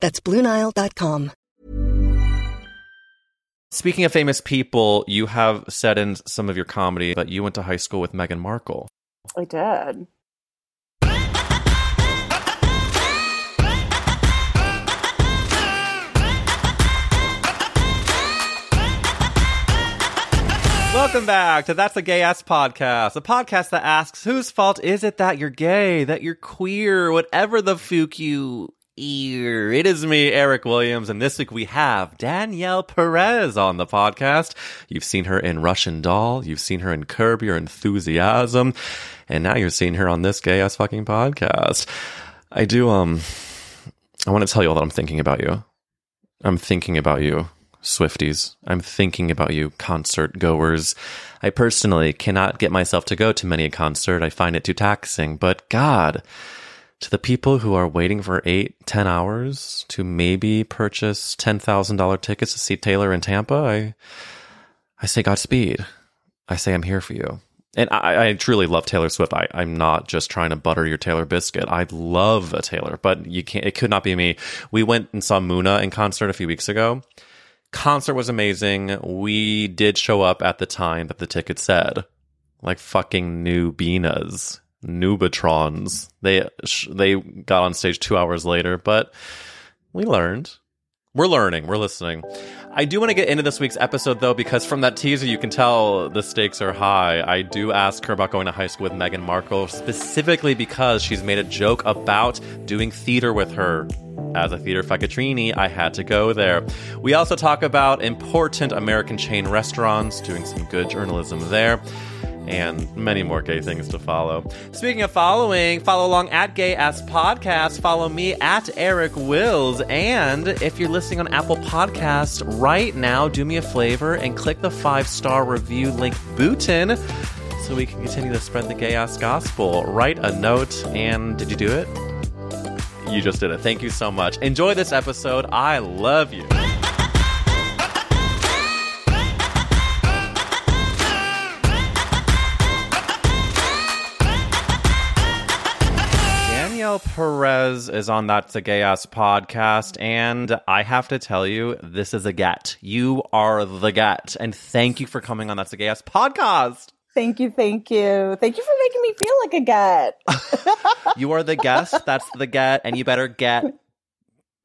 That's BlueNile.com. Speaking of famous people, you have said in some of your comedy that you went to high school with Meghan Markle. I did. Welcome back to That's a Gay Ass Podcast, a podcast that asks whose fault is it that you're gay, that you're queer, whatever the fuck you ear. It is me, Eric Williams, and this week we have Danielle Perez on the podcast. You've seen her in Russian Doll, you've seen her in Curb Your Enthusiasm, and now you're seeing her on this gay ass fucking podcast. I do, um, I want to tell you all that I'm thinking about you. I'm thinking about you. Swifties. I'm thinking about you, concert goers. I personally cannot get myself to go to many a concert. I find it too taxing. But God, to the people who are waiting for eight, ten hours to maybe purchase ten thousand dollar tickets to see Taylor in Tampa, I I say Godspeed. I say I'm here for you. And I, I truly love Taylor Swift. I, I'm not just trying to butter your Taylor biscuit. I love a Taylor, but you can't. It could not be me. We went and saw Muna in concert a few weeks ago concert was amazing. We did show up at the time that the ticket said, like fucking new Beanas, Nubatrons. They they got on stage two hours later, but we learned. We're learning. We're listening. I do want to get into this week's episode though, because from that teaser, you can tell the stakes are high. I do ask her about going to high school with Meghan Markle, specifically because she's made a joke about doing theater with her as a theater facatrini, I had to go there. We also talk about important American chain restaurants, doing some good journalism there and many more gay things to follow. Speaking of following, follow along at Gay Ass Podcast. Follow me at Eric Wills. And if you're listening on Apple Podcasts right now, do me a favor and click the five star review link Bootin so we can continue to spread the gay ass gospel. Write a note and did you do it? You just did it. Thank you so much. Enjoy this episode. I love you. Danielle Perez is on That's a Gay Ass podcast, and I have to tell you, this is a get. You are the get. And thank you for coming on That's a Gay Ass podcast. Thank you, thank you. Thank you for making me feel like a get. you are the guest. That's the get, and you better get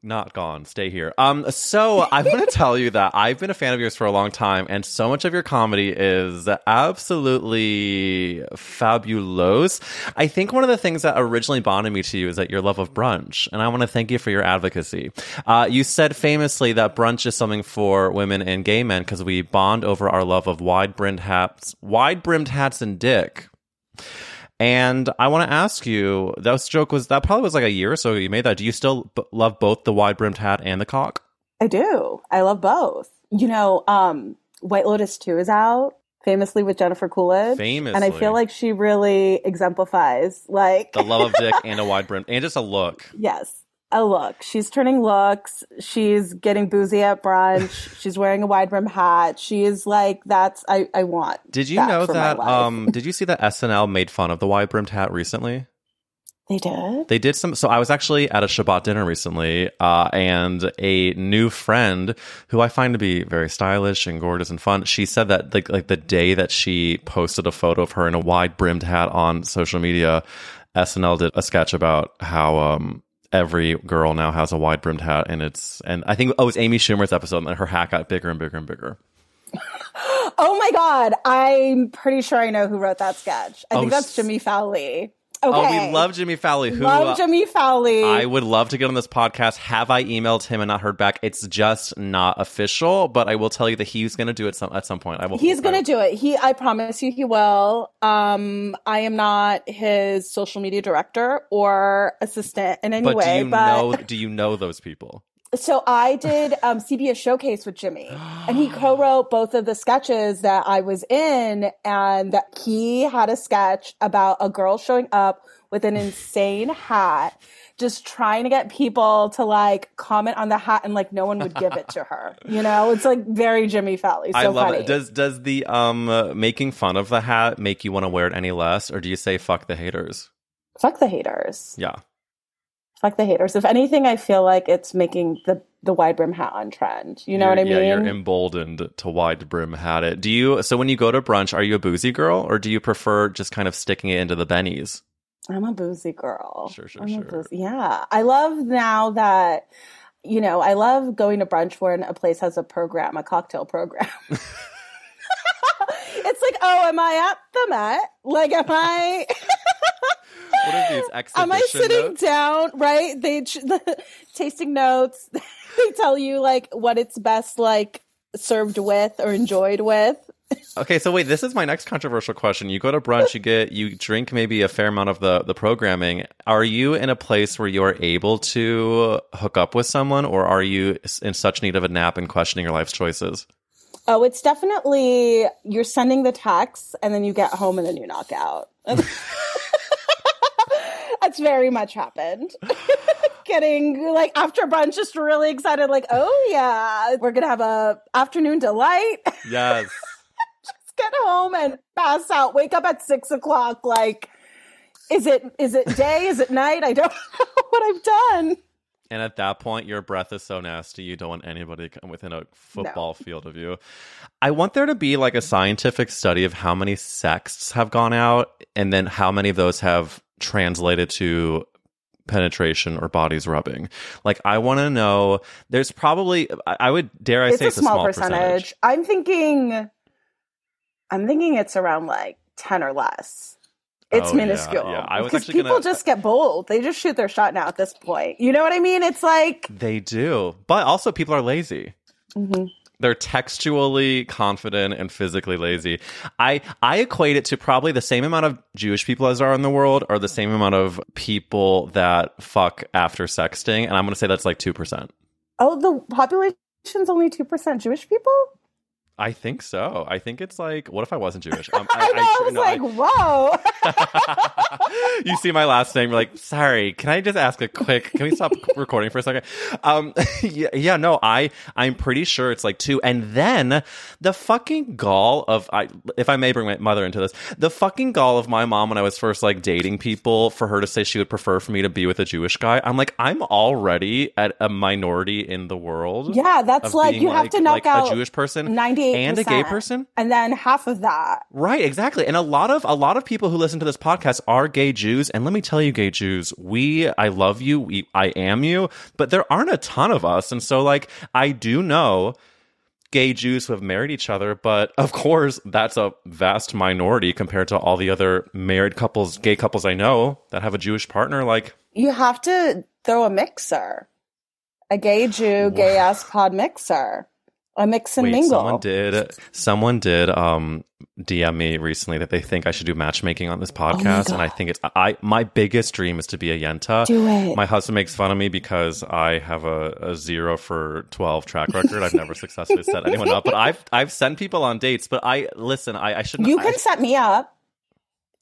not gone. Stay here. Um, so I want to tell you that I've been a fan of yours for a long time, and so much of your comedy is absolutely fabulous. I think one of the things that originally bonded me to you is that your love of brunch, and I want to thank you for your advocacy. Uh, you said famously that brunch is something for women and gay men because we bond over our love of wide brimmed hats, wide brimmed hats, and dick. And I want to ask you, that joke was that probably was like a year or so you made that. Do you still b- love both the wide brimmed hat and the cock? I do. I love both. You know, um, White Lotus 2 is out famously with Jennifer Coolidge. Famously. And I feel like she really exemplifies like the love of dick and a wide brim and just a look. Yes a look. She's turning looks. She's getting boozy at brunch. she's wearing a wide brim hat. She is like, that's I, I want. Did you know that? Um, did you see that SNL made fun of the wide brimmed hat recently? They did. They did some. So I was actually at a Shabbat dinner recently, uh, and a new friend who I find to be very stylish and gorgeous and fun. She said that like like the day that she posted a photo of her in a wide brimmed hat on social media, SNL did a sketch about how um every girl now has a wide brimmed hat, and it's and I think oh, it's Amy Schumer's episode, and her hat got bigger and bigger and bigger. Oh my god, I'm pretty sure I know who wrote that sketch. I Oh, think that's Jimmy Fowlie. Oh, we love Jimmy Fowlie. Who love uh, Jimmy Fowlie. I would love to get on this podcast. Have I emailed him and not heard back? It's just not official, but I will tell you that he's going to do it some at some point. I will. He's gonna do it. He, I promise you, he will. Um, I am not his social media director or assistant in any But way. do you but know? Do you know those people? So I did um, CBS Showcase with Jimmy, and he co-wrote both of the sketches that I was in, and that he had a sketch about a girl showing up with an insane hat, just trying to get people to like comment on the hat, and like no one would give it to her. You know, it's like very Jimmy Fallon. So I love funny. it. Does does the um uh, making fun of the hat make you want to wear it any less, or do you say fuck the haters? Fuck the haters. Yeah. Fuck the haters. If anything, I feel like it's making the the wide brim hat on trend. You know You're- what I mean? Yeah, you're emboldened to wide brim hat it. Do you? So when you go to brunch, are you a boozy girl, or do you prefer just kind of sticking it into the bennies? I'm a boozy girl. Sure, sure, I'm a sure. boozy- Yeah. I love now that, you know, I love going to brunch when a place has a program, a cocktail program. it's like, oh, am I at the Met? Like, am I, What are these exhibition am I sitting notes? down? Right? They, the tasting notes, they tell you like what it's best like served with or enjoyed with. Okay, so wait, this is my next controversial question. You go to brunch, you get you drink maybe a fair amount of the the programming. Are you in a place where you are able to hook up with someone or are you in such need of a nap and questioning your life's choices? Oh, it's definitely you're sending the text and then you get home and then you knock out. That's very much happened. Getting like after brunch, just really excited, like, oh yeah, we're gonna have a afternoon delight. Yes. Just get home and pass out. Wake up at six o'clock. Like, is it is it day? is it night? I don't know what I've done. And at that point, your breath is so nasty, you don't want anybody to come within a football field of you. I want there to be like a scientific study of how many sexts have gone out and then how many of those have translated to penetration or bodies rubbing. Like, I want to know, there's probably, I I would dare I it's say a it's small, a small percentage. percentage. I'm thinking, I'm thinking it's around like ten or less. It's Oh, minuscule. yeah. Was because people gonna- just get bold. They just shoot their shot now at this point. You know what I mean? It's like They do. But also, people are lazy. Mhm. They're textually confident and physically lazy. I I equate it to probably the same amount of Jewish people as are in the world, or the same amount of people that fuck after sexting, and I'm going to say that's like two percent. oh, the population's only two percent Jewish people. I think so. I think it's like, what if I wasn't Jewish? Um, I, know. I, was no, like, whoa. you see my last name, you're like, sorry, can I just ask a quick, can we stop recording for a second? Um, yeah, yeah, no, I, I'm pretty sure it's like two. And then the fucking gall of, I, if I may bring my mother into this, the fucking gall of my mom when I was first like dating people for her to say she would prefer for me to be with a Jewish guy. I'm like, I'm already at a minority in the world. yeah, that's like you have to knock like out a Jewish person and a gay person. and then half of that. Right, exactly. And a lot of a lot of people who listen to this podcast are gay Jews, and let me tell you gay Jews, we I love you, we, I am you, but there aren't a ton of us. And so like I do know gay Jews who have married each other, but of course that's a vast minority compared to all the other married couples, gay couples I know that have a Jewish partner like You have to throw a mixer, a gay Jew, gay ass pod mixer, a mix and Wait, mingle. someone did someone did um DM me recently that they think I should do matchmaking on this podcast and I think it's I my biggest dream is to be a yenta. Do it. My husband makes fun of me because I have a, a 0 for 12 track record. I've never successfully set anyone up, but I've I've sent people on dates, but I listen, I I shouldn't You I- can set me up.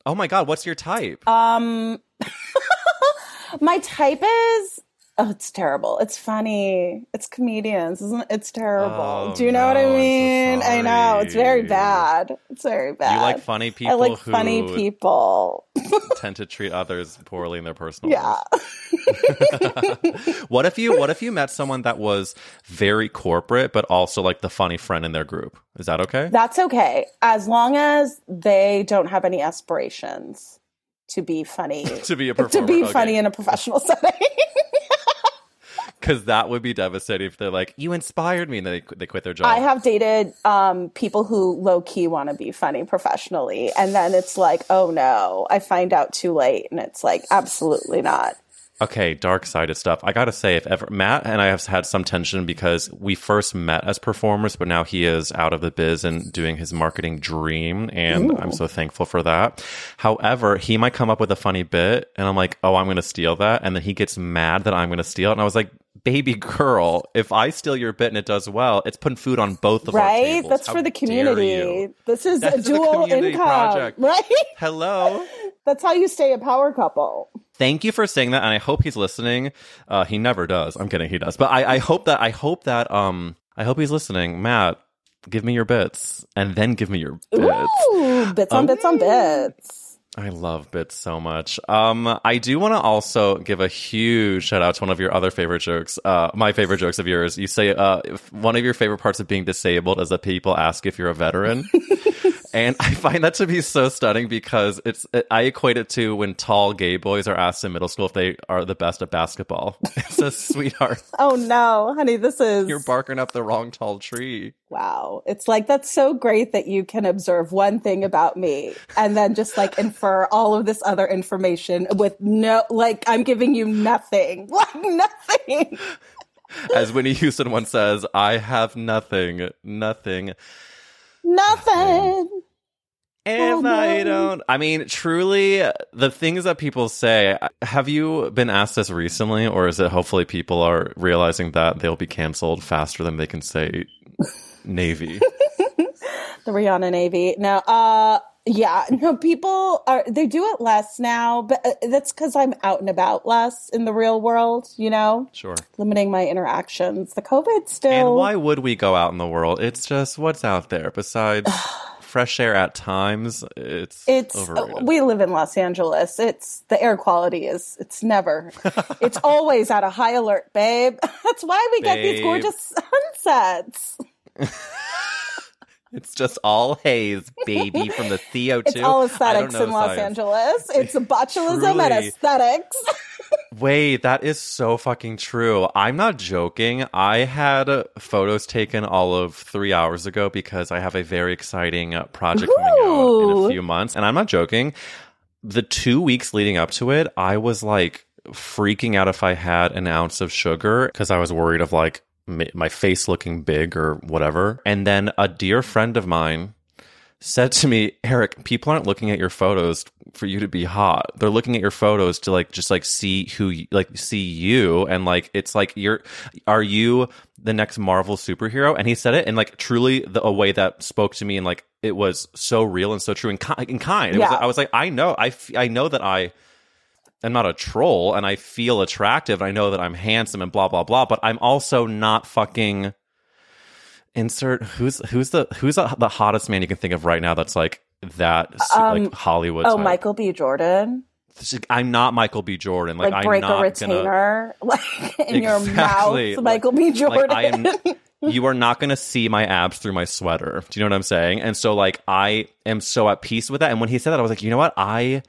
Oh my god, what's your type? Um, my type is. Oh, it's terrible. It's funny. It's comedians, isn't it? It's terrible. Oh, Do you know what I no, I'm so mean? I know. It's very bad. It's very bad. you like funny people. I like who funny people. tend to treat others poorly in their personal Yeah. what if you what if you met someone that was very corporate but also like the funny friend in their group? Is that okay? That's okay. As long as they don't have any aspirations to be funny. to be a to be okay. funny in a professional setting. Because that would be devastating if they're like, "You inspired me," and they they quit their job. I have dated um, people who low key want to be funny professionally, and then it's like, oh no, I find out too late, and it's like, absolutely not. Okay, dark sided stuff. I gotta say, if ever Matt and I have had some tension because we first met as performers, but now he is out of the biz and doing his marketing dream, and I'm so thankful for that. However, he might come up with a funny bit, and I'm like, oh, I'm gonna steal that, and then he gets mad that I'm gonna steal it, and I was like, baby girl, if I steal your bit and it does well, it's putting food on both of our Right? tables. That's How for the community. This is That's a dual income, project. right? Hello. That's how you stay a power couple. thank you for saying that and i hope he's listening uh he never does i'm kidding he does but i i hope that i hope that um i hope he's listening matt give me your bits and then give me your bits Ooh, bits on bits on bits. I love bits so much. Um i do want to also give a huge shout out to one of your other favorite jokes uh my favorite jokes of yours. You say uh one of your favorite parts of being disabled is that people ask if you're a veteran And I find that to be so stunning because it's I equate it to when tall gay boys are asked in middle school if they are the best at basketball. It's a sweetheart. Oh no, honey, this is You're barking up the wrong tall tree. wow. It's like that's so great that you can observe one thing about me and then just like infer all of this other information with no like I'm giving you nothing. Like nothing. As Whitney Houston once says, I have nothing, nothing. Nothing. If Oh, I don't, I mean, truly, the things that people say. Have you been asked this recently, or is it hopefully people are realizing that they'll be canceled faster than they can say Navy? The Rihanna Navy. No, uh yeah, no, people are they do it less now, but uh, that's cuz I'm out and about less in the real world, you know, Sure. limiting my interactions. The COVID still And why would we go out in the world? It's just what's out there besides fresh air at times. It's it's overrated. we live in Los Angeles. It's the air quality is it's never it's always at a high alert, babe. That's why we get these gorgeous sunsets. It's just all haze, baby, from the CO2. It's all aesthetics in Los science. Angeles. It's botulism and aesthetics. Wait, that is so fucking true. I'm not joking. I had photos taken all of three hours ago because I have a very exciting project coming out in a few months. And I'm not joking. The two weeks leading up to it, I was like freaking out if I had an ounce of sugar because I was worried of like my face looking big or whatever. And then a dear friend of mine said to me, Eric, people aren't looking at your photos for you to be hot. They're looking at your photos to like just like see who like see you and like it's like you're are you the next Marvel superhero? And he said it in like truly the a way that spoke to me and like it was so real and so true and, ki- and kind. It was Yeah. I was like I know I f- I know that I am not a troll and I feel attractive and I know that I'm handsome and blah blah blah, but I'm also not fucking insert who's who's the who's the, the hottest man you can think of right now that's like that Um, like Hollywood. Oh, type. Michael B. Jordan. I'm not Michael B. Jordan. Like, Like, I'm break not a gonna. retainer, like in your mouth, Michael B. Jordan. Like I am. You are not going to see my abs through my sweater. Do you know what I'm saying? And so, like, I am so at peace with that. And when he said that, I was like, you know what? I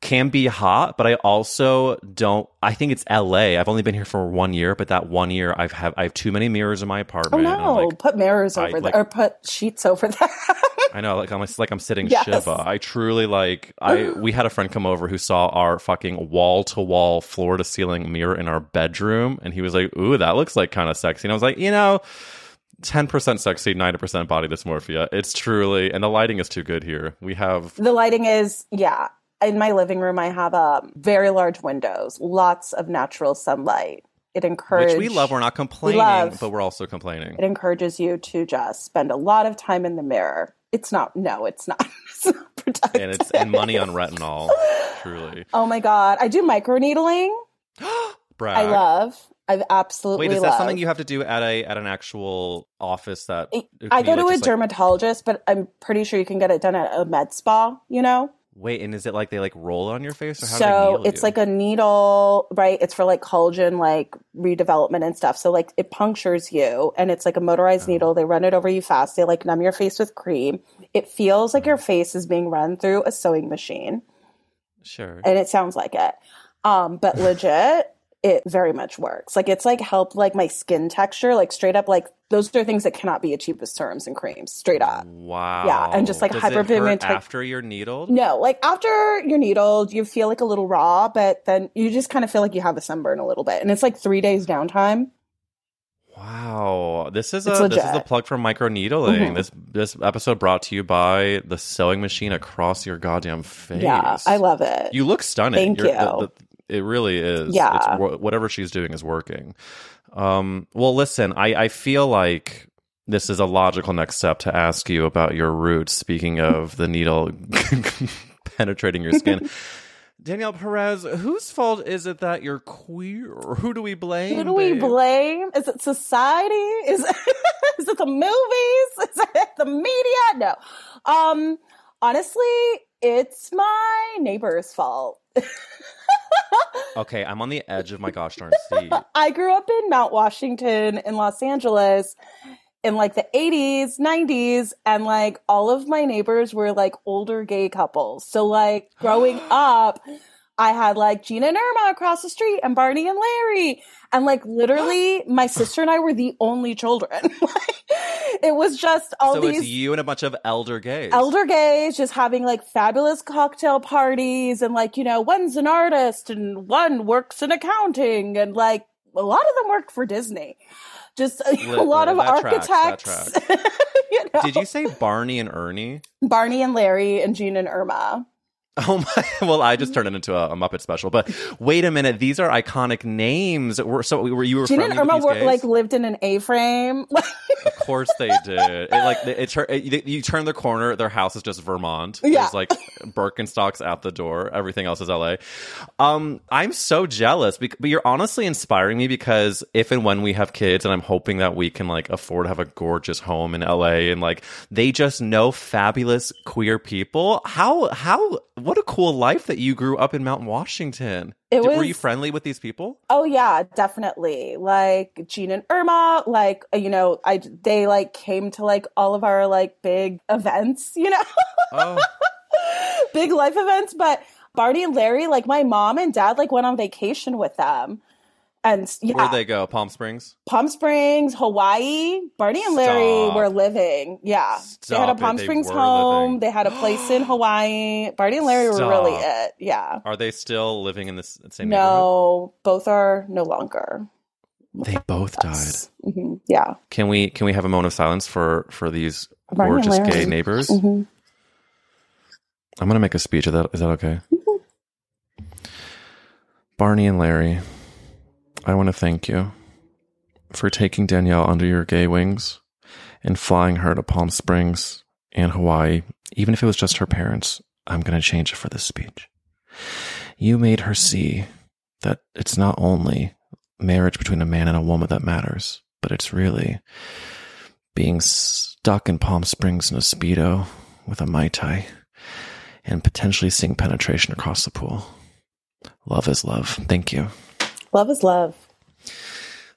can be hot, but I also don't. I think it's L.A. I've only been here for one year, but that one year, I've have I have too many mirrors in my oh apartment. I'm no! like, put mirrors I, over like- there, or put sheets over there. I know, like I'm like I'm sitting Yes. Shiva. I truly like I we had a friend come over who saw our fucking wall to wall, floor to ceiling mirror in our bedroom, and he was like, "Ooh, that looks like kind of sexy." And I was like, you know. 10% sexy, 90% body dysmorphia. It's truly, and the lighting is too good here. We have, the lighting is, yeah. In my living room, I have um, very large windows, lots of natural sunlight. It encourages which we love. We're not complaining, love- but we're also complaining. It encourages you to just spend a lot of time in the mirror. It's not. No, it's not. it's not productive. And it's and money on retinol. Truly. Oh my god, I do microneedling. Brag. I love. I've absolutely Wait, is that something you have to do at a at an actual office that I go to a like- dermatologist, but I'm pretty sure you can get it done at a med spa. You know, Wait, and is it like they like roll on your face or how do they so it's you? like a needle, right? It's for like collagen, like redevelopment and stuff. So like it punctures you, and it's like a motorized Oh. needle. They run it over you fast. They like numb your face with cream. It feels like Mm. your face is being run through a sewing machine. Sure. and it sounds like it. Um, but legit, it very much works. Like it's like helped like my skin texture, like straight up like those are things that cannot be achieved with serums and creams, straight up. Wow. Yeah, and just, like, Does hyperpigment- after you're needled. No, like after you're needled, you feel like a little raw, but then you just kind of feel like you have a sunburn a little bit. And it's like three days downtime. Wow, this is It's a this is a plug for microneedling. Mhm. This this episode brought to you by the sewing machine across your goddamn face. Yeah, I love it. You look stunning. Thank You're- you. the- the- it really is. Yeah. It's, whatever she's doing is working. Um, well, listen, I, I feel like this is a logical next step to ask you about your roots. Speaking of the needle penetrating your skin. Danielle Perez, whose fault is it that you're queer? Who do we blame? Who do we babe? blame? Is it society? Is is it the movies? Is it the media? No. Um, honestly, it's my neighbor's fault. Okay, I'm on the edge of my gosh darn seat. I grew up in Mount Washington in Los Angeles in like the 80s, 90s, and like all of my neighbors were like older gay couples. So like growing up, I had like Gina and Irma across the street and Barney and Larry. And like literally my sister and I were the only children. it was just all so these it's you and a bunch of elder gays. elder gays just having like fabulous cocktail parties and like you know one's an artist and one works in accounting and like a lot of them work for disney just a, lot of that tracks, architects you know? Did you say Barney and Ernie? barney and larry and gene and irma Oh my! Well, I just turned it into a, a Muppet special. But wait a minute, these are iconic names. Were so were you were and irma were like lived in an a-frame Of course they did. It, like it, it, it, you, turn the corner, their house is just Vermont. Yeah. There's like Birkenstocks out the door. Everything else is LA. Um, I'm so jealous, but you're honestly inspiring me because if and when we have kids, and I'm hoping that we can like afford to have a gorgeous home in LA, and like they just know fabulous queer people. How how what a cool life that you grew up in Mountain Washington. It Did- Were you friendly with these people? Oh yeah, definitely. Like Gene and Irma, like uh, you know, I they like came to like all of our like big events, you know, Oh, big life events. But Barney and Larry, like my mom and dad, like went on vacation with them, and yeah, where'd they go? Palm Springs. Palm Springs, Hawaii. Barney and Larry Stop. were living. Yeah, they had a Stop it, Palm they Springs were home. living. They had a place in Hawaii. Barney and Larry were really Stop. it. Yeah. Are they still living in this same neighborhood? No, both are no longer. They both died. Yes. Mhm. Yeah. Can we can we have a moment of silence for for these Barney and gorgeous Larry. gay neighbors? Mhm. I'm gonna make a speech. Is that is that okay? Barney and Larry, I want to thank you for taking Danielle under your gay wings and flying her to Palm Springs and Hawaii. Even if it was just her parents, I'm gonna change it for this speech. You made her see that it's not only marriage between a man and a woman that matters, but it's really being stuck in Palm Springs in a Speedo with a Mai Tai and potentially seeing penetration across the pool. Love is love. Thank you. Love is love.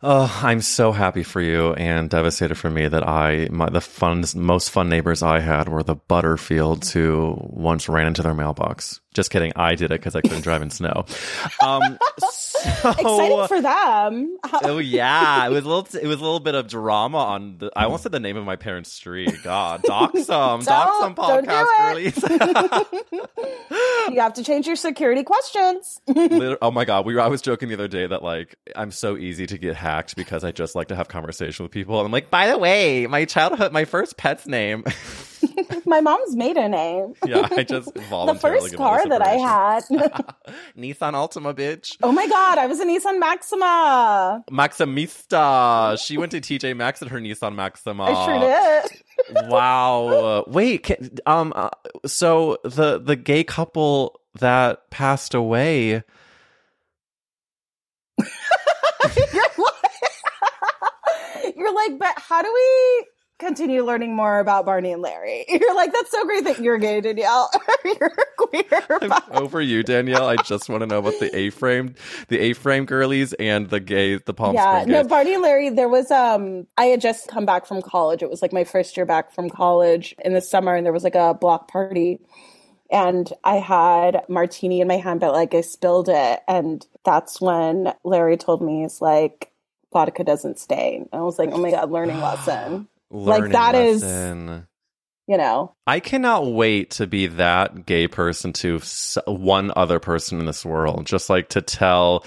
Oh, I'm so happy for you and devastated for me that I, my, the fun, most fun neighbors I had were the Butterfields who once ran into their mailbox. Just kidding. I did it because I couldn't drive in snow. Um, so, Exciting for them. Uh, oh yeah, it was a little. It was a little bit of drama on the. I almost said the name of my parents' street. God, dock Don't- don't do podcast girlies. you have to change your security questions. Oh my god, we were, I was joking the other day that like I'm so easy to get hacked because I just like to have conversation with people. And I'm like, by the way, my childhood, my first pet's name. My mom's maiden name. yeah, I just The voluntarily first give all car that I had. Nissan Altima, bitch. oh my god, I was a Nissan Maxima. Maximista. She went to TJ Maxx at her Nissan Maxima. I sure did. wow. Wait, can, um, uh, so the the gay couple that passed away. you're like, but how do we continue learning more about Barney and Larry? You're like, that's so great that you're gay, Danielle. you're queer. I'm but- over you, Danielle. I just want to know about the A frame, the A frame girlies, and the gay, the Palm yeah, Springs no. Barney and Larry, there was um I had just come back from college. It was like my first year back from college in the summer and there was like a block party and I had martini in my hand, but like I spilled it. And that's when Larry told me, he's like, vodka doesn't stain. And I was like, oh my God, learning lesson. Learning that is- lesson. You know, I cannot wait to be that gay person to s- one other person in this world. Just like to tell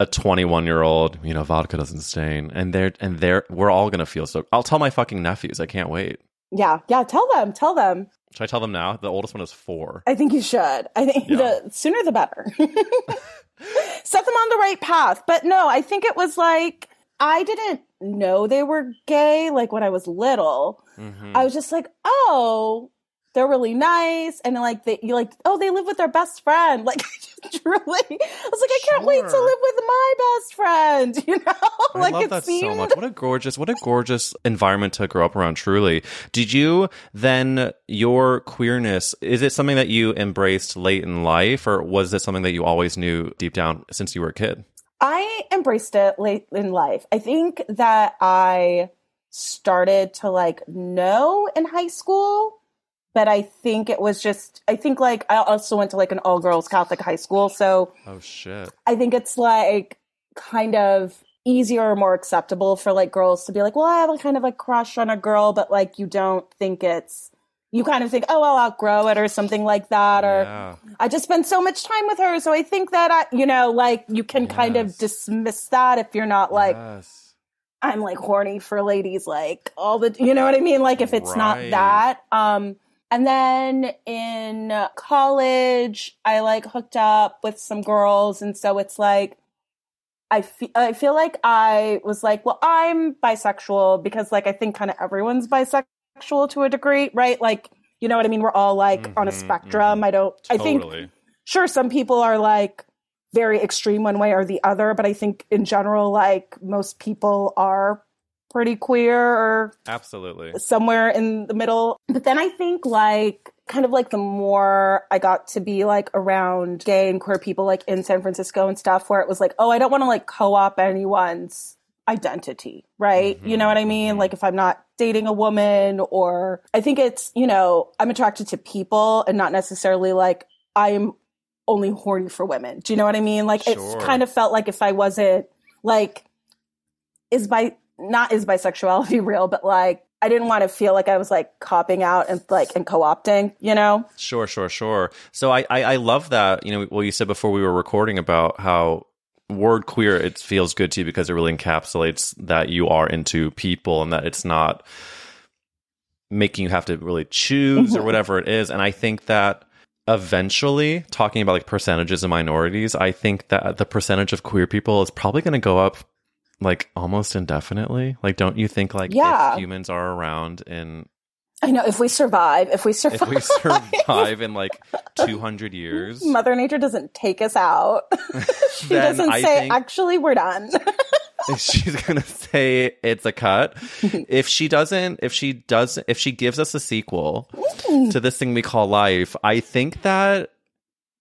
a 21 year old, you know, vodka doesn't stain, and they're and they're we're all gonna feel so. I'll tell my fucking nephews. I can't wait. yeah, yeah, tell them, tell them. Should I tell them now? The oldest one is four. I think you should. I think Yeah. the sooner the better. Set them on the right path. But no, I think it was like I didn't know they were gay like when I was little. Mhm. I was just like, oh, they're really nice, and like they, you like, oh, they live with their best friend. Like, truly, I was like, I can't wait to live with my best friend. You know, I like love it that seemed. so much. What a gorgeous, what a gorgeous environment to grow up around. Truly, did you then your queerness? Is it something that you embraced late in life, or was it something that you always knew deep down since you were a kid? I embraced it late in life. I think that I started to like know in high school, but I think it was just, I think like I also went to like an all girls Catholic high school. So Oh shit! I think it's like kind of easier or more acceptable for like girls to be like, well, I have a kind of a crush on a girl, but like you don't think it's, you kind of think, oh, I'll outgrow it or something like that. Or Yeah. I just spend so much time with her. So I think that I, you know, like you can kind of dismiss that if you're not like, Yes. I'm like horny for ladies, like all the, you know what I mean? Like if it's not that. Um, and then in college, I like hooked up with some girls. And so it's like, I feel, I feel like I was like, well, I'm bisexual because like I think kind of everyone's bisexual to a degree, right? Like, you know what I mean? We're all like on a Mhm, spectrum. I don't, I think sure some people are like very extreme one way or the other but i think in general like most people are pretty queer or Absolutely. somewhere in the middle but then i think like kind of like the more i got to be like around gay and queer people like in san francisco and stuff where it was like oh i don't want to like co-op anyone's identity right you know mm-hmm, what i mean mm-hmm. like if i'm not dating a woman or i think it's you know i'm attracted to people and not necessarily like i'm only horny for women do you know what i mean like Sure. it's kind of felt like if i wasn't like is by not is bisexuality real but like i didn't want to feel like i was like copping out and like and co-opting you know Sure, sure, sure. So I, I, I love that. You know, what you said before we were recording about how word queer it feels good to you because it really encapsulates that you are into people and that it's not making you have to really choose or Mhm. whatever it is. And I think that eventually, talking about like percentages and minorities, I think that the percentage of queer people is probably going to go up like almost indefinitely. Like, don't you think like Yeah. if humans are around in i know if we survive if we survive if we survive. in like 200 years. Mother nature doesn't take us out. She doesn't I say actually we're done. she's gonna say it's a cut. If she doesn't if she does if she gives us a sequel mm. to this thing we call life i think that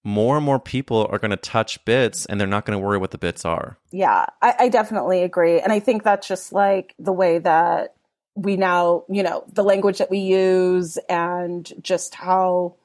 more and more people are going to touch bits and they're not going to worry what the bits are. Yeah, I, I definitely agree. And I think that's just like the way that we now, you know, the language that we use and just how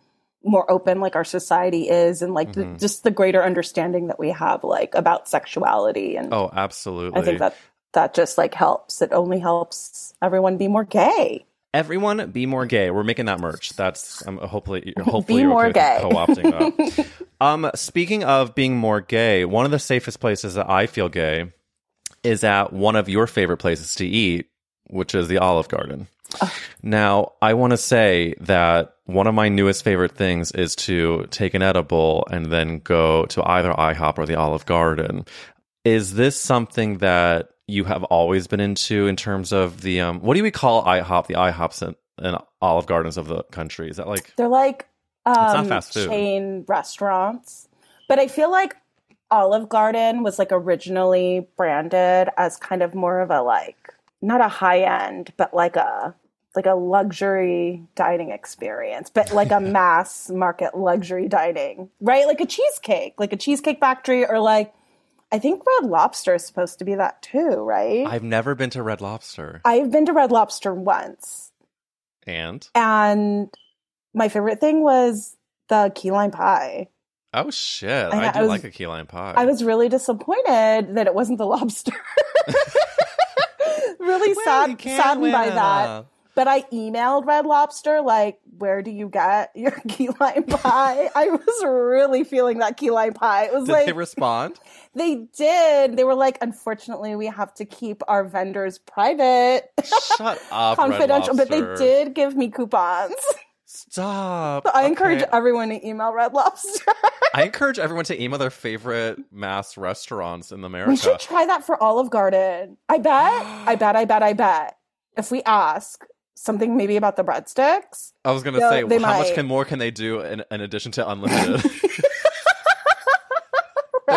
more open like our society is and like Mhm. the, just the greater understanding that we have like about sexuality and oh absolutely I think that that just like helps. It only helps everyone be more gay. Everyone, be more gay. We're making that merch. That's um, hopefully hopefully Be you're more okay gay. co-opting that. um, speaking of being more gay, one of the safest places that I feel gay is at one of your favorite places to eat, which is the Olive Garden. Now, I want to say that one of my newest favorite things is to take an edible and then go to either IHOP or the Olive Garden. Is this something that you have always been into in terms of the um what do we call IHOP, the IHOPs and, and Olive Gardens of the country? Is that like They're like um, fast food. chain restaurants, but I feel like Olive Garden was like originally branded as kind of more of a like not a high end, but like a like a luxury dining experience, but like a mass market luxury dining, right? Like a cheesecake, like a cheesecake factory, or like I think Red Lobster is supposed to be that too, right? I've never been to Red Lobster. I've been to Red Lobster once, And and my favorite thing was the key lime pie. Oh shit! I- I, do I was- like a key lime pie. I was really disappointed that it wasn't the lobster. really Well, sad, saddened by that. But I emailed Red Lobster, like, where do you get your key lime pie? I was really feeling that key lime pie. It was Did like, they respond? they did. They were like, unfortunately, we have to keep our vendors private, Shut up, Red confidential. But they did give me coupons. Stop. I encourage Okay. everyone to email Red Lobster. I encourage everyone to email their favorite mass restaurants in the America. we should try that for Olive Garden. I bet, I bet, I bet, I bet. If we ask something maybe about the breadsticks, I was gonna say, they how much can more can they do in, in addition to unlimited?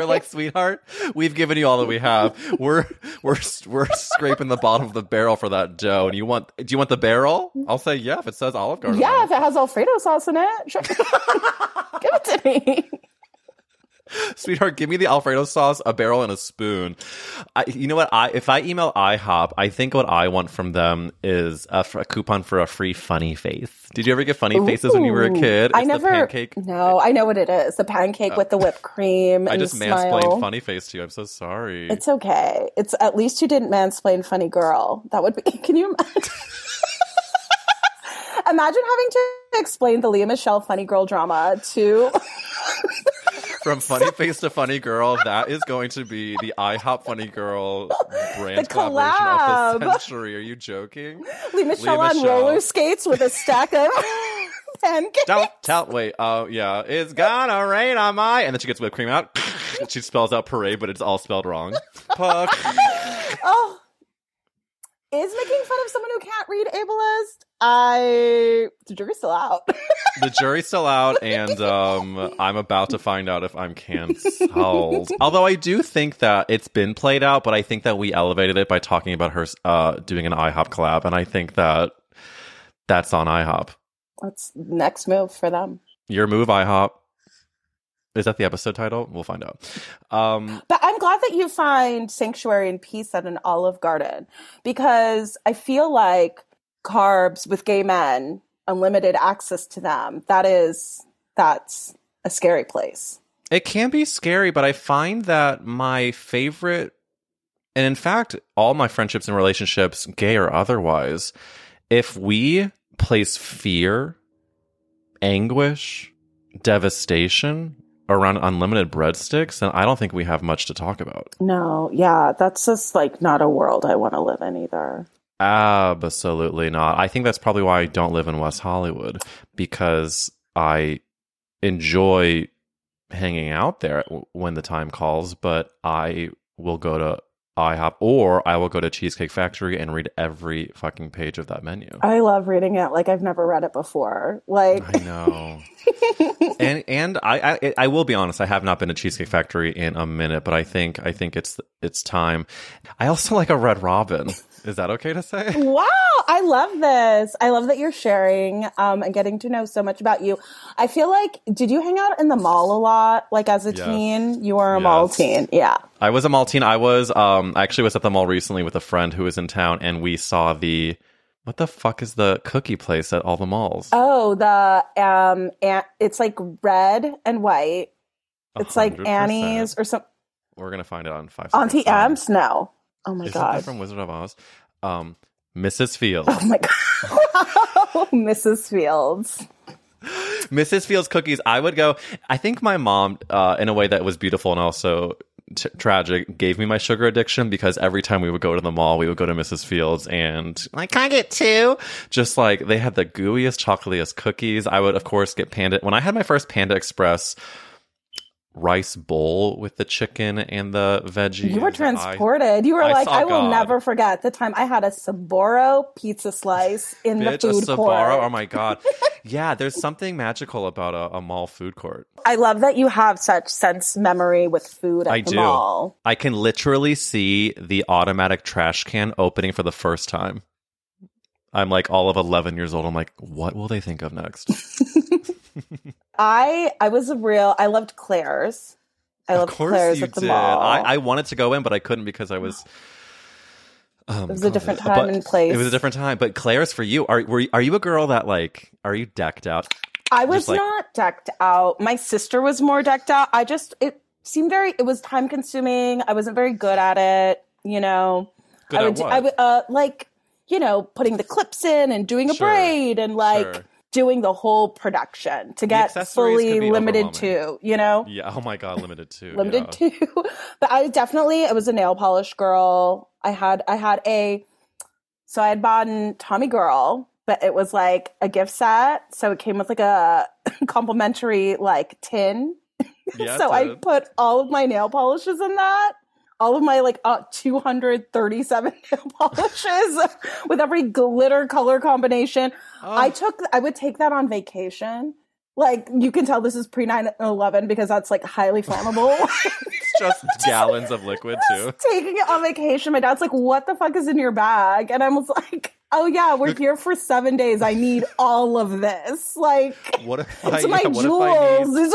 They're like, sweetheart, we've given you all that we have. We're we're we're scraping the bottom of the barrel for that dough. And you want? Do you want the barrel? I'll say yeah if it says Olive Garden. yeah, if it has Alfredo sauce in it, sure. give it to me. sweetheart, give me the Alfredo sauce, a barrel, and a spoon. I, you know what? I if I email IHOP, I think what I want from them is a coupon for a free funny face. Did you ever get funny faces when you were a Ooh. kid? I never. Pancake. No, I know what it is. The pancake with the oh. whipped cream. I and just the smile. mansplained funny face to you. I'm so sorry. It's okay. It's at least you didn't mansplain funny girl. That would be. Can you imagine having to explain the Lea Michele funny girl drama to. From funny face to funny girl, that is going to be the IHOP funny girl brand The collaboration of the collab. century. Are you joking? Lea Michele on Michelle. roller skates with a stack of pancakes. Don't tell. Wait. Oh yeah, it's gonna rain on my. And then she gets whipped cream out. she spells out parade, but it's all spelled wrong. Puck. Oh, is making fun of someone who can't read ableist? I the jury's still out. the jury's still out, and um, I'm about to find out if I'm cancelled. Although I do think that it's been played out, but I think that we elevated it by talking about her uh, doing an IHOP collab, and I think that that's on IHOP. That's next move for them. Your move, IHOP. Is that the episode title? We'll find out. Um, But I'm glad that you find sanctuary and peace at an Olive Garden because I feel like carbs with gay men, unlimited access to them, that is that's a scary place. it can be scary, but I find that my favorite, and in fact, all my friendships and relationships, gay or otherwise, if we place fear, anguish, devastation around unlimited breadsticks, then I don't think we have much to talk about. No, yeah, that's just like not a world I want to live in either. Absolutely not. I think that's probably why I don't live in West Hollywood because I enjoy hanging out there when the time calls, but I will go to IHOP or I will go to Cheesecake Factory and read every fucking page of that menu. I love reading it like I've never read it before. Like I know. and and I, I I will be honest, I have not been to Cheesecake Factory in a minute, but I think I think it's it's time. I also like a Red Robin. Is that okay to say? Wow, I love this. I love that you're sharing um, and getting to know so much about you. I feel like, did you hang out in the mall a lot? Like as a Yes. teen, you were a mall teen. Yeah. I was a mall teen. I was um I actually was at the mall recently with a friend who was in town and we saw the what the fuck is the cookie place at all the malls? Oh, the um, an- it's like red and white. It's like 100%. Annie's or some We're gonna find it on five. Auntie. M's. No. Oh my god. from Wizard of Oz? Um, Mrs. Fields. Oh my god. Mrs. Fields. Mrs. Fields cookies. I would go. I think my mom, uh, in a way that was beautiful and also t- tragic, gave me my sugar addiction because every time we would go to the mall, we would go to Mrs. Fields and like, can I get two? Just like they had the gooeyest, chocolatiest cookies. I would, of course, get Panda. When I had my first Panda Express rice bowl with the chicken and the veggies, You were I- transported. you were I like, I will God. never forget the time I had a Sbarro pizza slice in Bitch, the a food Sbarro. court. Oh my god. Yeah, there's something magical about a, a mall food court. I love that you have such sense memory with food at I the do. mall. I can literally see the automatic trash can opening for the first time. I'm like all of 11 years old. I'm like, what will they think of next? I I was a real I loved Claire's. I of loved course Claire's you at the did. mall. I, I wanted to go in, but I couldn't because I was. Um, It was a different COVID. time and place. It was a different time. But Claire's for you. Are were you, are you a girl that like? Are you decked out? I was like- not decked out. My sister was more decked out. I just it seemed very it was time consuming. I wasn't very good at it, you know. Good I would do-? I would uh like, you know, putting the clips in and doing a Sure, braid and like sure. Doing the whole production to get fully limited to, you know. Yeah. Oh my god, limited to limited yeah. to but i definitely i was a nail polish girl i had i had a so i had bought tommy girl but it was like a gift set so it came with like a complimentary like tin Yeah, so i put all of my nail polishes in that all of my like uh, 237 nail polishes with every glitter color combination i Oh. took i would take that on vacation like you can tell this is pre 9-11 because that's like highly flammable It's just gallons of liquid too. taking it on vacation. My dad's like, "What the fuck is in your bag?" And I was like, "Oh yeah, we're here for seven days. I need all of this. Like, What if I, it's my yeah, I jewels." need,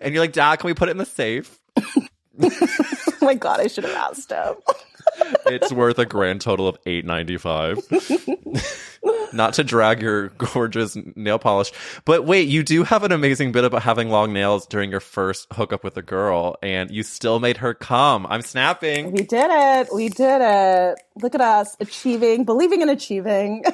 and you're like, Dad, can we put it in the safe? Oh my god, I should have asked him. It's worth a grand total of eight ninety five. Not to drag your gorgeous nail polish, but wait, you do have an amazing bit about having long nails during your first hookup with a girl, and you still made her come. I'm snapping. We did it. We did it. Look at us achieving, believing in achieving.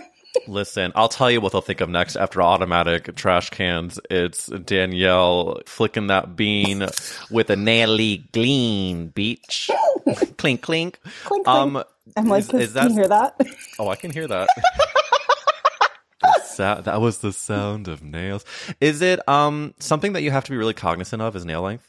Listen, I'll tell you what they'll think of next after automatic trash cans. It's Danielle flicking that bean with a naily gleam, beach. clink, clink. Clink, clink. Um, I'm like, is- is can you hear that? Oh, I can hear that. That was the sound of nails. Is it um something that you have to be really cognizant of? Is nail length?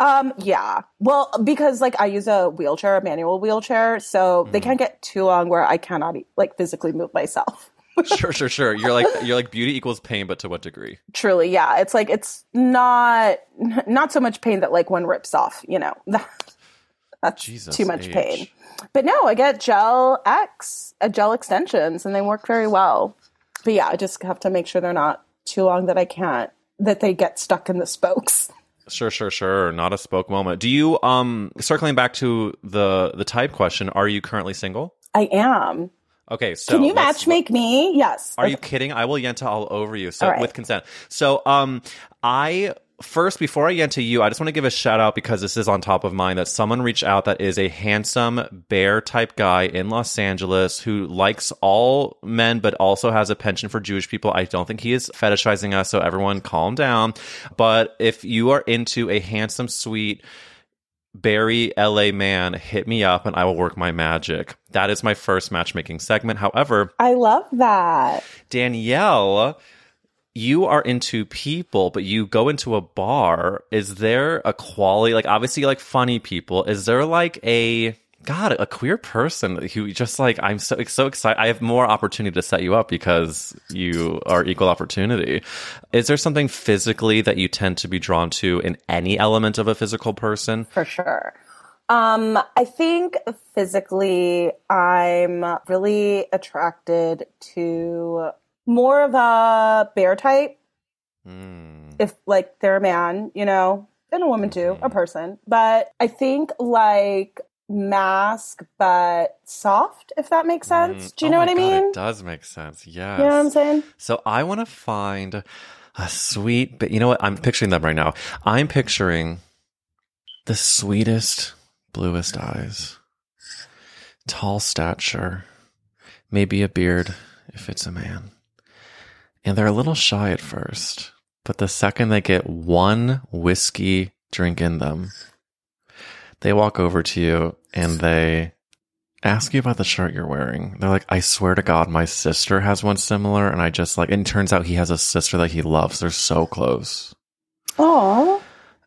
Um, yeah. Well, because like I use a wheelchair, a manual wheelchair, so Mm. they can't get too long where I cannot like physically move myself. Sure, sure, sure. You're like you're like beauty equals pain, but to what degree? truly yeah it's like it's not not so much pain that like one rips off you know that's Jesus too much pain but no i get gel x uh, gel extensions and they work very well but yeah i just have to make sure they're not too long that i can't that they get stuck in the spokes Sure, sure, sure. Not a spoke moment. Do you um circling back to the the type question? Are you currently single? i am Okay, so can you match make me yes Are you kidding? I will yenta all over you. So right. with consent. So um I first before I yenta you, I just want to give a shout out because this is on top of mind that someone reached out that is a handsome bear type guy in Los Angeles who likes all men but also has a penchant for Jewish people. I don't think he is fetishizing us, so everyone calm down. But if you are into a handsome, sweet Barry LA man, hit me up and I will work my magic. That is my first matchmaking segment. However, i love that Danielle, you are into people, but you go into a bar. Is there a quality, like obviously like funny people? Is there like a God, a queer person who just like I'm so so excited. I have more opportunity to set you up because you are equal opportunity. Is there something physically that you tend to be drawn to in any element of a physical person? for sure. Um, I think physically, I'm really attracted to more of a bear type. Hmm. If like they're a man, you know, and a woman too, Mm-hmm. a person. But I think like mask, but soft. If that makes sense. Mm. Do you Oh know what I God, mean? It does make sense. yeah You know what I'm saying? So I want to find a sweet, but you know what? I'm picturing them right now. I'm picturing the sweetest, bluest eyes, tall stature, maybe a beard if it's a man. And they're a little shy at first, but the second they get one whiskey drink in them, they walk over to you and they ask you about the shirt you're wearing. They're like, I swear to God, my sister has one similar. And I just like, and it turns out he has a sister that he loves. They're so close. Oh,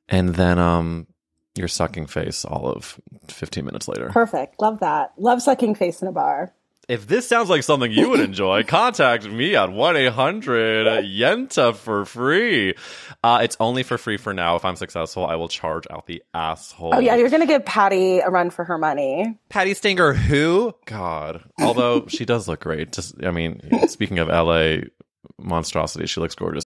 And then, um, you're sucking face all of 15 minutes later. perfect. Love that. Love sucking face in a bar. If this sounds like something you would enjoy, contact me at 1 800 Yenta for free. Uh, it's only for free for now. If I'm successful, I will charge out the asshole. Oh yeah, you're gonna give Patty a run for her money. Patti Stanger, who? God. Although she does look great. Just, I mean, speaking of LA monstrosity, she looks gorgeous.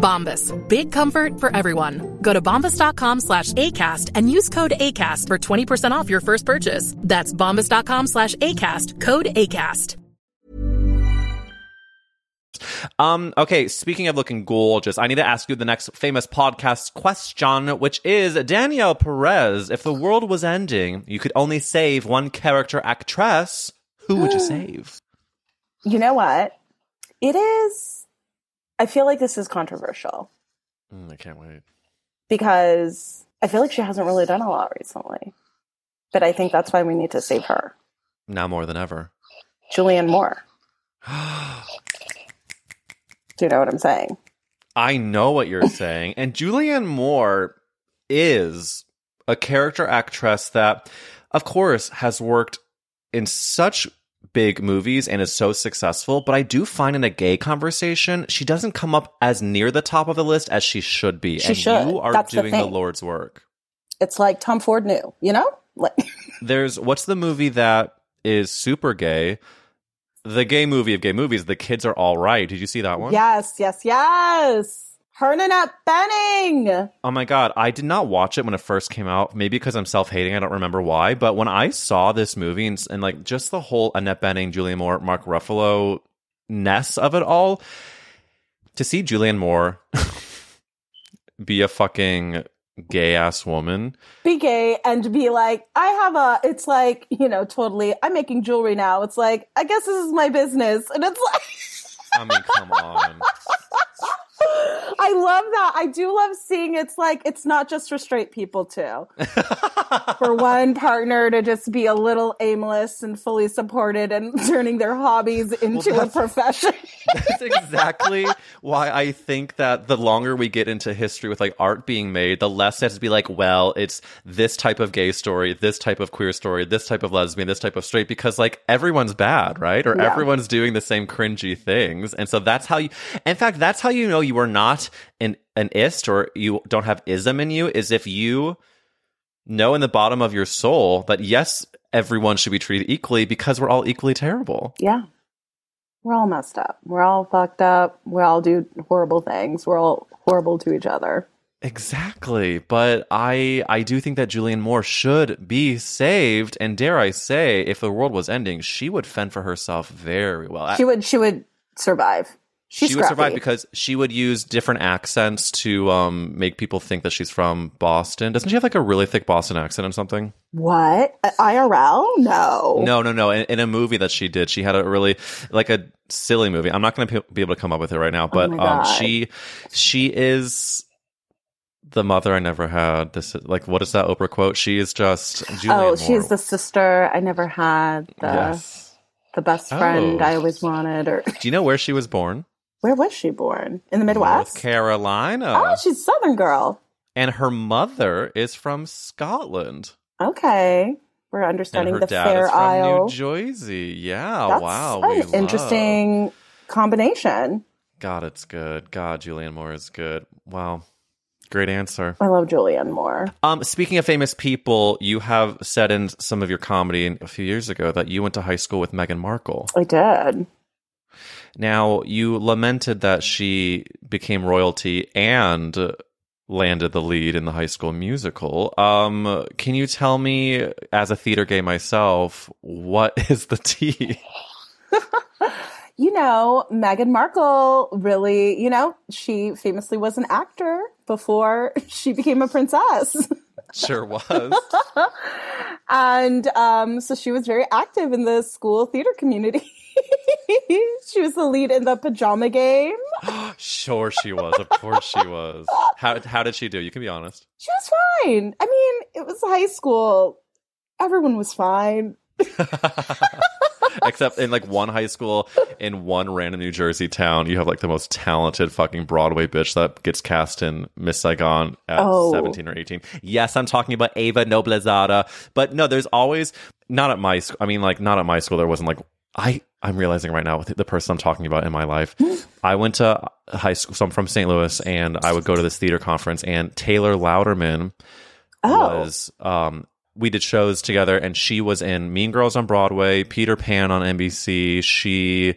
Bombas. Big comfort for everyone. Go to bombas.com slash ACAST and use code ACAST for 20% off your first purchase. That's bombas.com slash ACAST. Code ACAST. Um, okay, speaking of looking gorgeous, I need to ask you the next famous podcast question, which is Danielle Perez. If the world was ending, you could only save one character actress. Who would you save? You know what? It is. I feel like this is controversial Mm, I can't wait. because I feel like she hasn't really done a lot recently. But I think that's why we need to save her. Now more than ever. Julianne Moore. Do you know what I'm saying? I know what you're saying. And Julianne Moore is a character actress that, of course, has worked in such big movies and is so successful. But I do find in a gay conversation, she doesn't come up as near the top of the list as she should be. She and should. you are That's doing the, thing. Lord's work. It's like Tom Ford knew, you know? Like There's what's the movie that is super gay? The gay movie of gay movies, The Kids Are All Right. Did you see that one? Yes, yes, yes. Her and Annette Bening. Oh my god, I did not watch it when it first came out. Maybe because I'm self-hating, I don't remember why. But when I saw this movie and, and like just the whole Annette Bening, Julianne Moore, Mark Ruffalo ness of it all, to see Julianne Moore be a fucking gay ass woman, Be gay and be like, I have a, it's like, you know, totally, I'm making jewelry now. It's like, I guess this is my business. And it's like, I mean, come on. I love that. I do love seeing it's like it's not just for straight people too. for one partner to just be a little aimless and fully supported and turning their hobbies into a profession. That's exactly why I think that the longer we get into history with like art being made, the less it has to be like, well, it's this type of gay story, this type of queer story, this type of lesbian, this type of straight, because like everyone's bad, right? Or Yeah. everyone's doing the same cringy things. And so that's how you, in fact, that's how you know you are not an, an ist or you don't have ism in you is if you know in the bottom of your soul that yes, everyone should be treated equally because we're all equally terrible. yeah. We're all messed up. We're all fucked up. We all do horrible things. We're all horrible to each other. Exactly, but I I do think that Julianne Moore should be saved, and dare I say, if the world was ending, she would fend for herself very well. She would she would survive. She's she would survive because she would use different accents to um make people think that she's from Boston. Doesn't she have like a really thick Boston accent or something? What? Uh, IRL? No. No, no, no. In, in a movie that she did, she had a really like a silly movie. I'm not going to be able to come up with it right now, but Oh um, she she is the mother I never had. This like what is that Oprah quote? She is just Julianne oh, Moore. she's the sister I never had. The yes. the best friend Oh. I always wanted. Or Do you know where she was born? Where was she born? In the Midwest. North Carolina. Oh, she's a Southern girl. and her mother is from Scotland. Okay, we're And understanding her the dad Fair is from Isle. New Jersey. Yeah, That's wow. an we love- interesting combination. God, it's good. God, Julianne Moore is good. Wow. Great answer. I love Julianne Moore. Um, speaking of famous people, you have said in some of your comedy a few years ago that you went to high school with Meghan Markle. I did. Now, you lamented that she became royalty and landed the lead in the high school musical. Um, can you tell me, as a theater gay myself, what is the tea? You know, Meghan Markle really, you know, she famously was an actor before she became a princess. sure was. and um, so she was very active in the school theater community. she was the lead in the pajama game. Sure, she was. Of course, she was. How how did she do? You can be honest. She was fine. I mean, it was high school. Everyone was fine. Except in like one high school in one random New Jersey town, you have like the most talented fucking Broadway bitch that gets cast in Miss Saigon at Oh. 17 or 18. Yes, I'm talking about Ava Noblezada. But no, there's always not at my school. I mean, like not at my school. There wasn't like I. I'm realizing right now with the person I'm talking about in my life. I went to high school. So I'm from St. Louis, and I would go to this theater conference. And Taylor Louderman Oh, was um we did shows together and she was in Mean Girls on Broadway, Peter Pan on NBC, she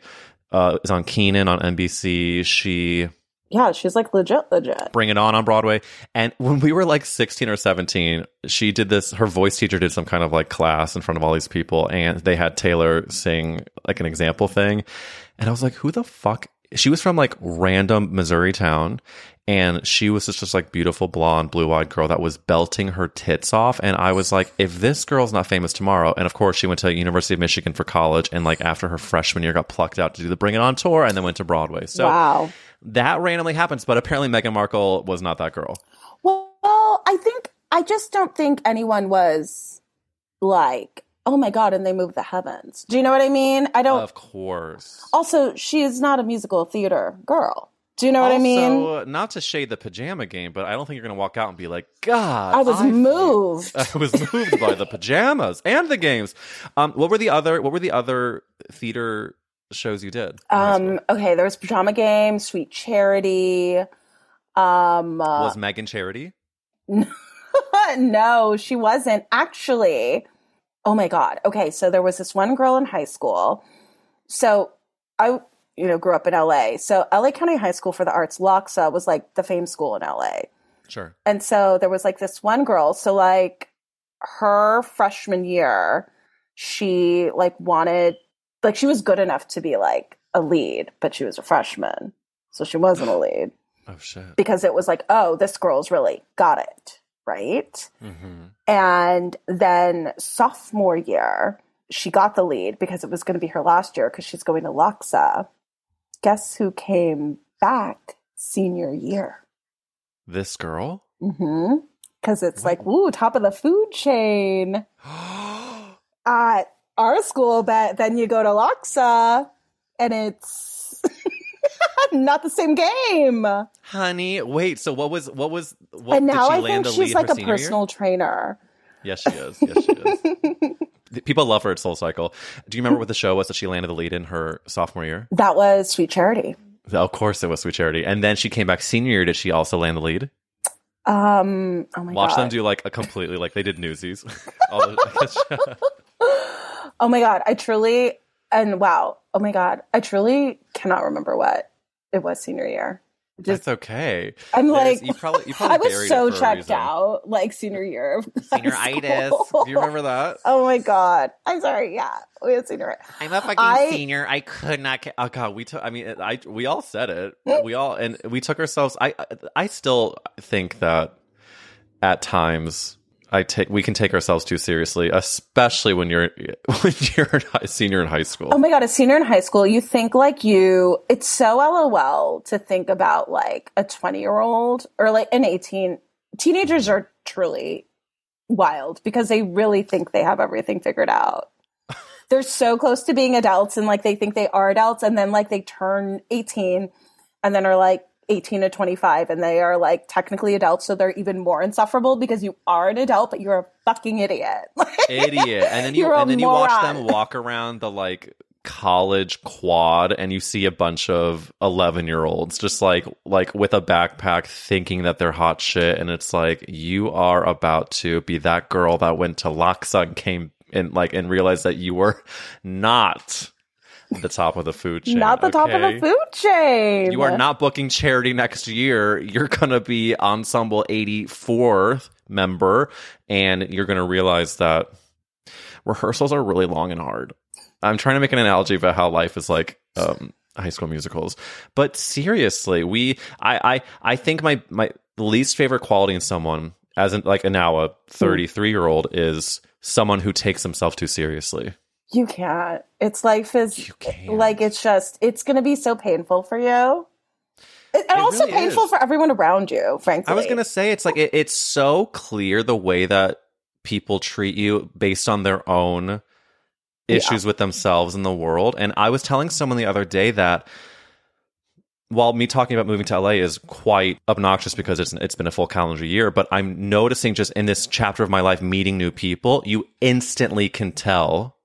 uh is on Kenan on NBC, she yeah, she's like legit, legit. Bring It On on Broadway. And when we were like 16 or 17, she did this her voice teacher did some kind of like class in front of all these people and they had Taylor sing like an example thing. And I was like, who the fuck she was from like random Missouri town and she was just, just like beautiful blonde blue-eyed girl that was belting her tits off and I was like if this girl's not famous tomorrow and of course she went to University of Michigan for college and like after her freshman year got plucked out to do the Bring It On tour and then went to Broadway. So wow. That randomly happens but apparently Meghan Markle was not that girl. Well, I think I just don't think anyone was like, oh my god, and they moved the heavens. Do you know what I mean? I don't. Of course. also, she is not a musical theater girl. Do you know what I mean? Also, not to shade the pajama game, but I don't think you're going to walk out and be like, God, I was moved. I was moved by the pajamas and the games. Um, what were the other? What were the other theater shows you did? Um, okay, there was Pajama Game, Sweet Charity. Um, uh, was Meghan Charity? no, she wasn't actually. Oh my god. Okay, so there was this one girl in high school. So I, you know, grew up in LA. So LA County High School for the Arts, LACHSA, was like the fame school in LA. Sure. And so there was like this one girl. So like her freshman year, she like wanted like she was good enough to be like a lead, but she was a freshman. So she wasn't a lead Oh shit. because it was like, oh, this girl's really got it, right? hmm And then sophomore year, she got the lead because it was going to be her last year because she's going to LACHSA. Guess who came back senior year. This girl? Mm-hmm. Because it's like, ooh, top of the food chain at our school, but then you go to LACHSA and it's not the same game. Honey, wait. So what was what was what and now did she I land think she's like a senior year? personal trainer. Yes, she is. Yes, she is. People love her at Soul Cycle. Do you remember what the show was that she landed the lead in her sophomore year? That was Sweet Charity. Of course, it was Sweet Charity. And then she came back senior year. Did she also land the lead? Um, oh my Watch god. them do like a completely like they did Newsies. All the- Oh my god, I truly and wow, oh my god, I truly cannot remember what it was senior year. Just That's okay. I'm There's- like you probably you probably I was so it for a checked out like senior year. of Senioritis. Do you remember that? Oh my god, I'm sorry. Yeah, we had senior. I'm a fucking I- senior. I could not. Ca- oh god, we took. I mean, I we all said it. Mm. We all and we took ourselves. I I still think that at times I take we can take ourselves too seriously, especially when you're when you're a senior in high school. Oh my god, a senior in high school, you think like you. It's so lol to think about like a 20 year old or like an 18. Teenagers are truly wild because they really think they have everything figured out. They're so close to being adults and like they think they are adults and then like they turn 18 and then are like 18 to 25 and they are like technically adults so they're even more insufferable because you are an adult but you're a fucking idiot. Idiot. And then you and then you watch them walk around the like college quad and you see a bunch of 11 year olds just like like with a backpack thinking that they're hot shit and it's like you are about to be that girl that went to LACHSA and came and like and realized that you were not the top of the food chain Not the top of the food chain. You are not booking charity next year. You're going to be Ensemble 84th member, and you're going to realize that rehearsals are really long and hard. I'm trying to make an analogy about how life is like um, high school musicals, but seriously, we I I, I think my my least favorite quality in someone, as in like a now a 33 year old, is someone who takes himself too seriously. You can't. It's life is You eh, can't. like it's just it's going to be so painful for you, and and also really painful is. for everyone around you. Frankly, I was gonna say it's like it, it's so clear the way that people treat you based on their own issues with themselves and the world. And I was telling someone the other day that while me talking about moving to LA is quite obnoxious because it's it's been a full calendar year, but I'm noticing just in this chapter of my life meeting new people, you instantly can tell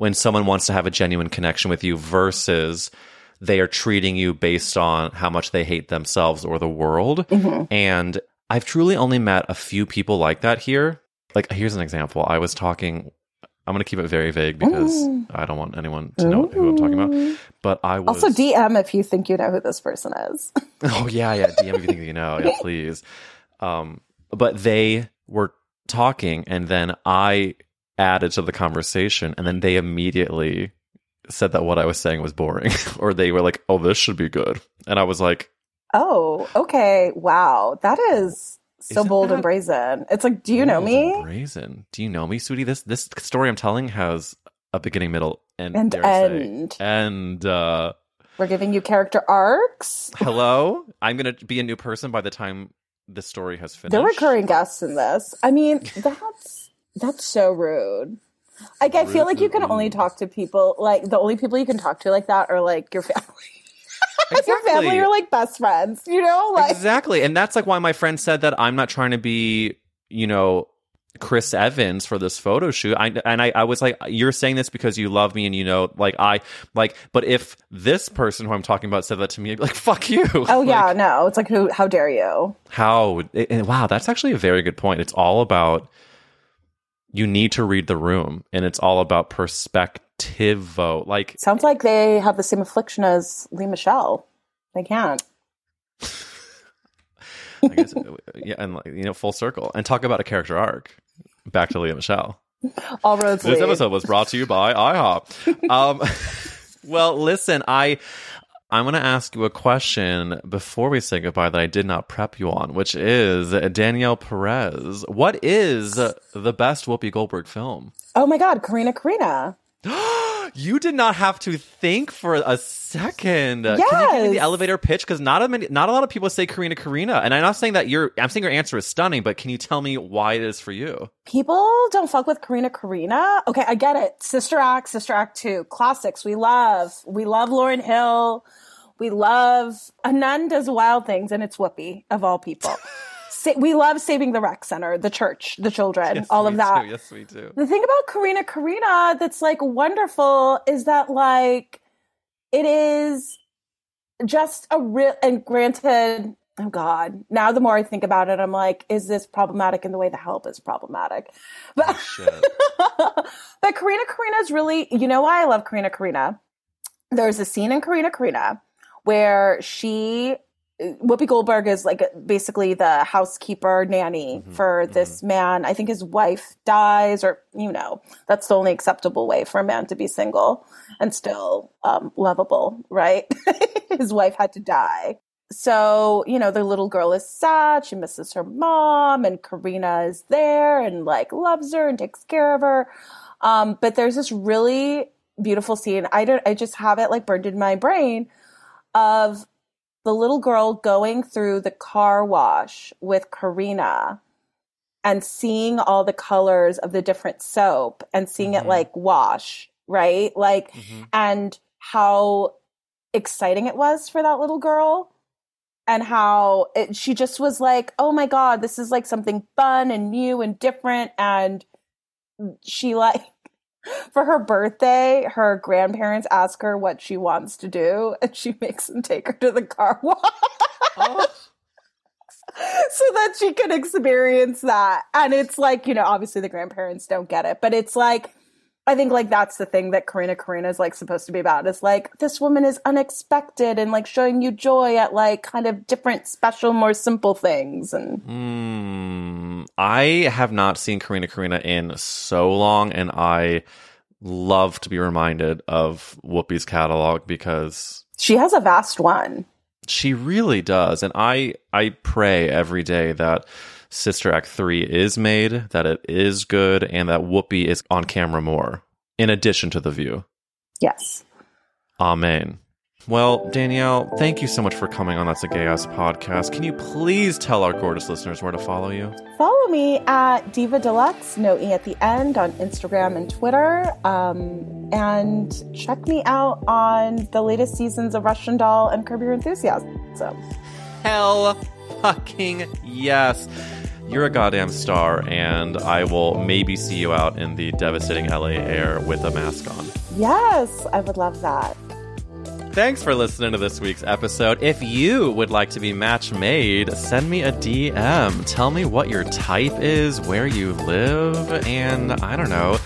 when someone wants to have a genuine connection with you versus they are treating you based on how much they hate themselves or the world. And I've truly only met a few people like that here. Like, here's an example. I was talking, I'm going to keep it very vague because I don't want anyone to know who I'm talking about. But I was. also DM if you think you know who this person is. Oh yeah, yeah. DM if you think you know. Yeah, please. Um, but they were talking, and then I added to the conversation, and then they immediately said that what I was saying was boring, or they were like, "Oh, this should be good," and I was like, oh, okay, wow, that is so Isn't bold and brazen. It's like, do you know me? Brazen. Do you know me, sweetie? This this story I'm telling has a beginning, middle, and And I say, end. and uh, We're giving you character arcs. hello. I'm gonna be a new person by the time the story has finished. They're recurring guests in this. I mean, that's that's so rude. Like, I feel like you can only talk to people like the only people you can talk to like that are like your family. Exactly. your family are like best friends, you know? Like, exactly and that's like why my friend said that i'm not trying to be you know chris evans for this photo shoot I, and I, I was like you're saying this because you love me and you know like i like but if this person who i'm talking about said that to me i'd be like fuck you oh yeah, no, it's like who? How dare you? how and wow that's actually a very good point it's all about you need to read the room and it's all about perspective like Sounds like they have the same affliction as Lea Michele. They can't. I guess, yeah, and like, you know, full circle, and talk about a character arc. Back to Lea Michele. All roads This lead. episode was brought to you by IHOP. Um, well, listen, I I'm going to ask you a question before we say goodbye that I did not prep you on, which is Danielle Perez. What is the best Whoopi Goldberg film? Oh my God, Corrina, Corrina. you did not have to think for a second. Can you give me the elevator pitch? Because not a many, not a lot of people say Corrina Corrina, and I'm not saying that your I'm saying your answer is stunning, but can you tell me why it is for you? People don't fuck with Corrina Corrina. Okay, I get it. Sister Act, Sister Act 2, classics. We love. We love Lauryn Hill. We love A Nun Does Wild Things, and it's Whoopi, of all people. Sa- we love Saving the Rec Center, the church, the children, Yes, all of that. do. Yes, we do. The thing about Corrina Corrina that's like wonderful is that like it is just a real and granted oh god now the more i think about it i'm like is this problematic in the way the help is problematic but oh, Shit. but corrina corrina is really you know why i love corrina corrina there's a scene in corrina corrina where she Whoopi Goldberg is like basically the housekeeper nanny for this man. I think his wife dies, or you know, that's the only acceptable way for a man to be single and still um, lovable, right? his wife had to die. So, you know, the little girl is sad. She misses her mom, and Corrina is there and like loves her and takes care of her. Um, but there's this really beautiful scene. I don't, I just have it like burned in my brain of the little girl going through the car wash with Corrina and seeing all the colors of the different soap and seeing it Mhm. like wash, right? Like, Mhm. and how exciting it was for that little girl and how it, she just was like, oh my God, this is like something fun and new and different. And she like, for her birthday, her grandparents ask her what she wants to do, and she makes them take her to the car wash Oh. so that she can experience that. And it's like, you know, obviously the grandparents don't get it, but it's like, I think like that's the thing that Corrina Corrina is like supposed to be about. Is like this woman is unexpected and like showing you joy at like kind of different, special, more simple things. And Mm, I have not seen Corrina Corrina in so long, and I love to be reminded of Whoopi's catalog because she has a vast one. she really does. And I I pray every day that Sister Act 3 is made, that it is good, and that Whoopi is on camera more, in addition to The View. Yes. Amen. Well, Danielle, thank you so much for coming on That's a Gay Ass podcast. Can you please tell our gorgeous listeners where to follow you? Follow me at Diva Deluxe, no E at the end, on Instagram and Twitter. Um, and check me out on the latest seasons of Russian Doll and Curb Your Enthusiasm. So, Hell fucking yes. You're a goddamn star, and I will maybe see you out in the devastating LA air with a mask on. yes, I would love that. Thanks for listening to this week's episode. If you would like to be match made, send me a DM. Tell me what your type is, where you live, and I don't know,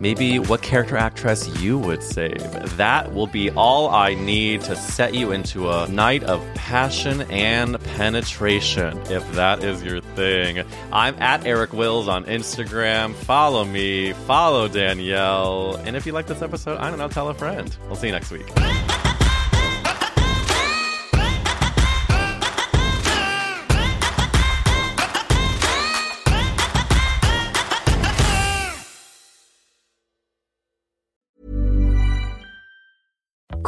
maybe what character actress you would save. That will be all I need to set you into a night of passion and penetration, if that is your thing. I'm at Eric Wills on Instagram. Follow me, follow Danielle, and if you like this episode, I don't know, tell a friend. We'll see you next week.